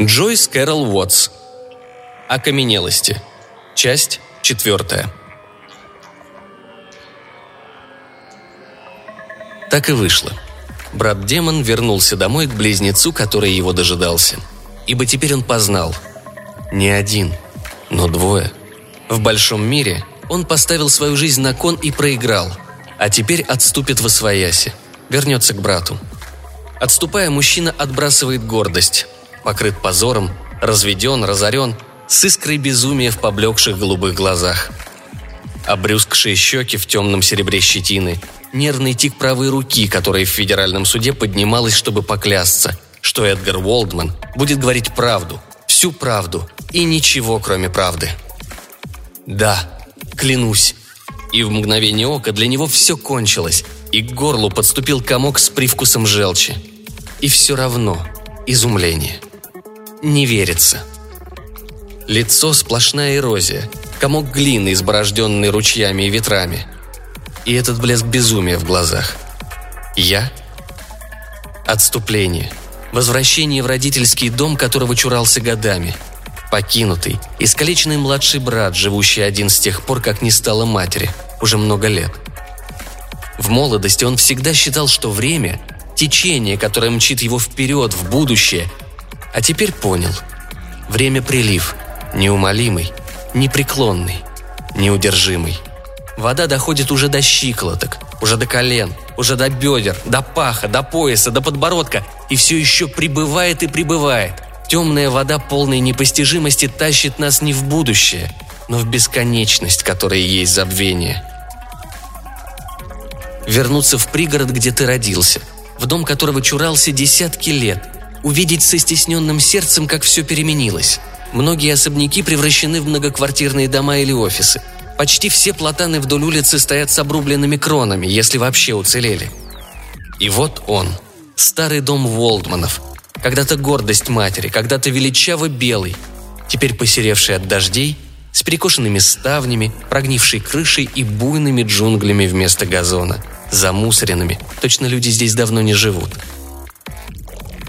Джойс Кэрол Уотс. Окаменелости. Часть четвертая. Так и вышло. Брат-демон вернулся домой к близнецу, который его дожидался. Ибо теперь он познал. Не один, но двое. В большом мире он поставил свою жизнь на кон и проиграл, а теперь отступит в освояси, вернется к брату. Отступая, мужчина отбрасывает гордость, покрыт позором, разведен, разорен, с искрой безумия в поблекших голубых глазах. Обрюзгшие щеки в темном серебре щетины, нервный тик правой руки, которая в федеральном суде поднималась, чтобы поклясться, что Эдгар Уолдман будет говорить правду, всю правду и ничего, кроме правды. Да, клянусь. И в мгновение ока для него все кончилось, и к горлу подступил комок с привкусом желчи. И все равно изумление. Не верится. Лицо сплошная эрозия, комок глины, изборожденный ручьями и ветрами – и этот блеск безумия в глазах. Я? Отступление. Возвращение в родительский дом, которого чурался годами. Покинутый, искалеченный младший брат, живущий один с тех пор, как не стало матери, уже много лет. В молодости он всегда считал, что время – течение, которое мчит его вперед, в будущее. А теперь понял. Время – прилив, неумолимый, непреклонный, неудержимый – Вода доходит уже до щиколоток, уже до колен, уже до бедер, до паха, до пояса, до подбородка, и все еще прибывает и прибывает. Темная вода полной непостижимости тащит нас не в будущее, но в бесконечность, которая есть забвение. Вернуться в пригород, где ты родился, в дом которого чурался десятки лет, увидеть со стесненным сердцем, как все переменилось. Многие особняки превращены в многоквартирные дома или офисы – Почти все платаны вдоль улицы стоят с обрубленными кронами, если вообще уцелели. И вот он, старый дом Волдманов, когда-то гордость матери, когда-то величаво белый, теперь посеревший от дождей, с перекошенными ставнями, прогнившей крышей и буйными джунглями вместо газона, замусоренными, точно люди здесь давно не живут.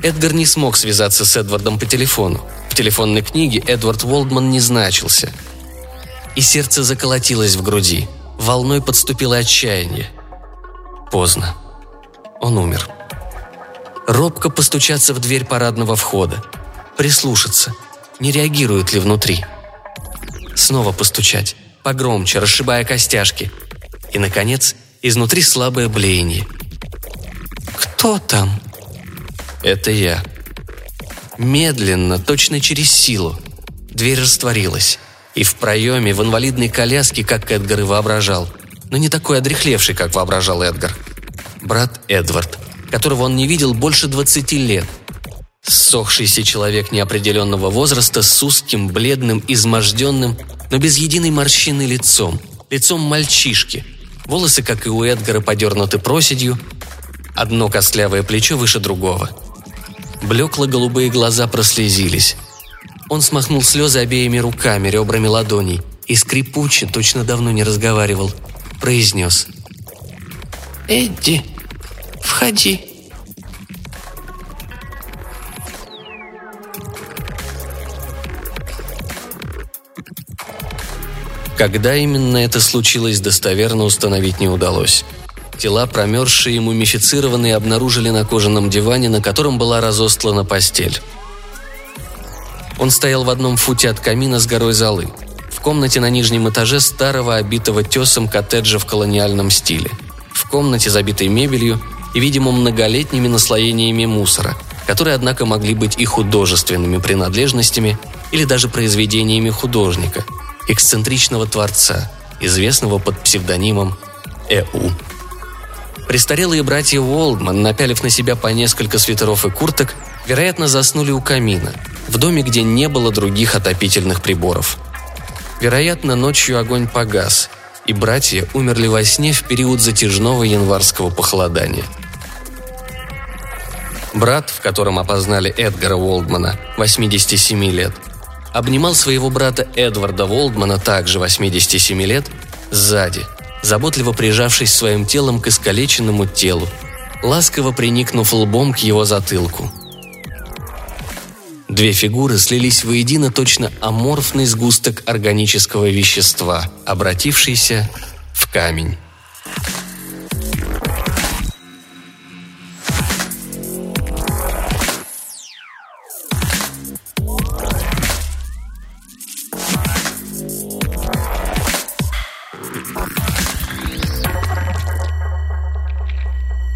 Эдгар не смог связаться с Эдвардом по телефону. В телефонной книге Эдвард Волдман не значился – и сердце заколотилось в груди. Волной подступило отчаяние. Поздно. Он умер. Робко постучаться в дверь парадного входа. Прислушаться. Не реагирует ли внутри? Снова постучать. Погромче, расшибая костяшки. И, наконец, изнутри слабое блеяние. «Кто там?» «Это я». Медленно, точно через силу. Дверь растворилась. И в проеме, в инвалидной коляске, как Эдгар и воображал. Но не такой одрехлевший, как воображал Эдгар. Брат Эдвард, которого он не видел больше 20 лет. Ссохшийся человек неопределенного возраста с узким, бледным, изможденным, но без единой морщины лицом. Лицом мальчишки. Волосы, как и у Эдгара, подернуты проседью. Одно костлявое плечо выше другого. Блекло-голубые глаза прослезились. Он смахнул слезы обеими руками, ребрами ладоней, и скрипуче, точно давно не разговаривал, произнес. «Эдди, входи». Когда именно это случилось, достоверно установить не удалось. Тела, промерзшие и мумифицированные, обнаружили на кожаном диване, на котором была разостлана постель. Он стоял в одном футе от камина с горой золы. В комнате на нижнем этаже старого, обитого тесом коттеджа в колониальном стиле. В комнате, забитой мебелью и, видимо, многолетними наслоениями мусора, которые, однако, могли быть и художественными принадлежностями или даже произведениями художника, эксцентричного творца, известного под псевдонимом Э.У. Престарелые братья Уолдман, напялив на себя по несколько свитеров и курток, вероятно, заснули у камина – в доме, где не было других отопительных приборов. Вероятно, ночью огонь погас, и братья умерли во сне в период затяжного январского похолодания. Брат, в котором опознали Эдгара Уолдмана, 87 лет, обнимал своего брата Эдварда Волдмана, также 87 лет, сзади, заботливо прижавшись своим телом к искалеченному телу, ласково приникнув лбом к его затылку – Две фигуры слились воедино точно аморфный сгусток органического вещества, обратившийся в камень.